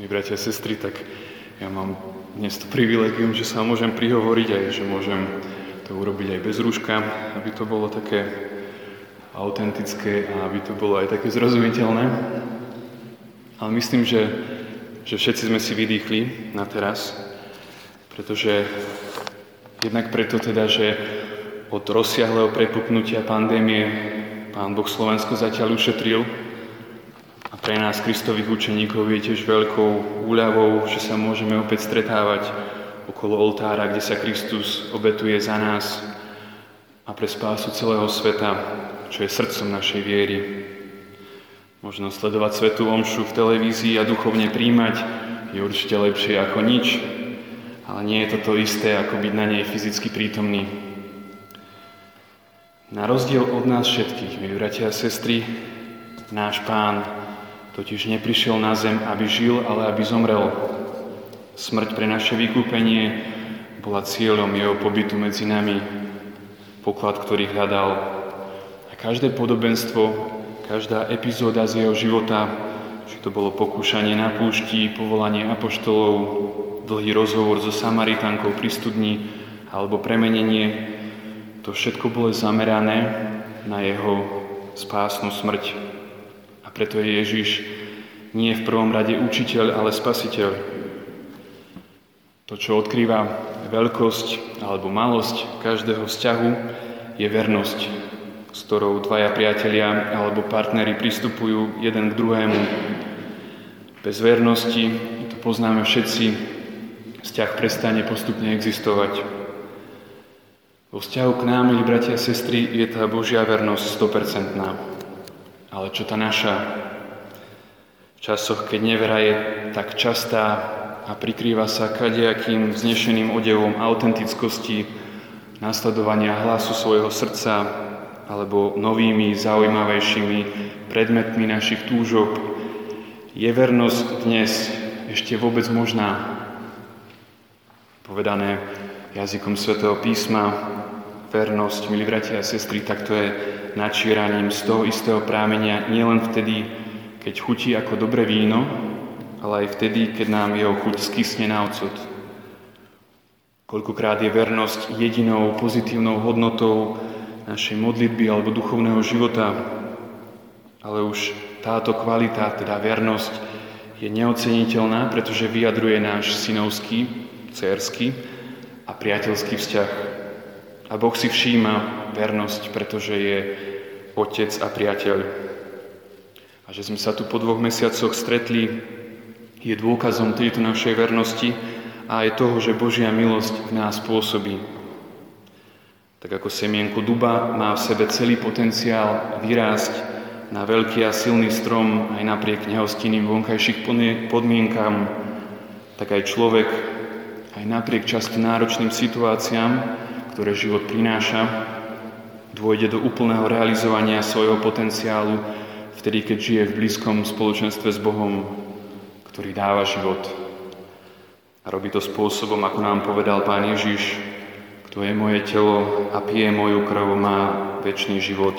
Milí bratia a sestry, tak ja mám dnes to privilegium, že sa môžem prihovoriť aj, že môžem to urobiť aj bez rúška, aby to bolo také autentické a aby to bolo aj také zrozumiteľné. Ale myslím, že, že všetci sme si vydýchli na teraz, pretože jednak preto teda, že od rozsiahleho prepuknutia pandémie Pán Boh Slovensko zatiaľ ušetril, pre nás, Kristových učeníkov, je tiež veľkou úľavou, že sa môžeme opäť stretávať okolo oltára, kde sa Kristus obetuje za nás a pre spásu celého sveta, čo je srdcom našej viery. Možno sledovať svetú omšu v televízii a duchovne príjmať je určite lepšie ako nič, ale nie je to isté, ako byť na nej fyzicky prítomný. Na rozdiel od nás všetkých, milí bratia a sestry, náš Pán totiž neprišiel na zem, aby žil, ale aby zomrel. Smrť pre naše vykúpenie bola cieľom jeho pobytu medzi nami, poklad, ktorý hľadal. A každé podobenstvo, každá epizóda z jeho života, či to bolo pokúšanie na púšti, povolanie apoštolov, dlhý rozhovor so Samaritankou pri studni alebo premenenie, to všetko bolo zamerané na jeho spásnu smrť. Preto je Ježiš nie v prvom rade učiteľ, ale spasiteľ. To, čo odkrýva veľkosť alebo malosť každého vzťahu, je vernosť, s ktorou dvaja priatelia alebo partnery pristupujú jeden k druhému. Bez vernosti, to poznáme všetci, vzťah prestane postupne existovať. Vo vzťahu k nám, milí bratia a sestry, je tá Božia vernosť 100%. Ale čo tá naša v časoch, keď nevera je tak častá a prikrýva sa kadejakým vznešeným odevom autentickosti, nasledovania hlasu svojho srdca alebo novými, zaujímavejšími predmetmi našich túžob, je vernosť dnes ešte vôbec možná? Povedané jazykom svätého písma, vernosť, milí bratia a sestry, tak to je načieraním z toho istého prámenia nielen vtedy, keď chutí ako dobré víno, ale aj vtedy, keď nám jeho chuť skysne na ocot. Koľkokrát je vernosť jedinou pozitívnou hodnotou našej modlitby alebo duchovného života, ale už táto kvalita, teda vernosť, je neoceniteľná, pretože vyjadruje náš synovský, cérsky a priateľský vzťah a Boh si všíma vernosť, pretože je otec a priateľ. A že sme sa tu po dvoch mesiacoch stretli, je dôkazom tejto našej vernosti a aj toho, že Božia milosť v nás pôsobí. Tak ako semienko duba má v sebe celý potenciál vyrásť na veľký a silný strom aj napriek nehostinným vonkajších podmienkám, tak aj človek aj napriek často náročným situáciám ktoré život prináša, dôjde do úplného realizovania svojho potenciálu vtedy, keď žije v blízkom spoločenstve s Bohom, ktorý dáva život. A robí to spôsobom, ako nám povedal Pán Ježiš, kto je moje telo a pije moju krv, má väčší život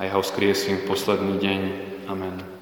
a ja ho skriesím v posledný deň. Amen.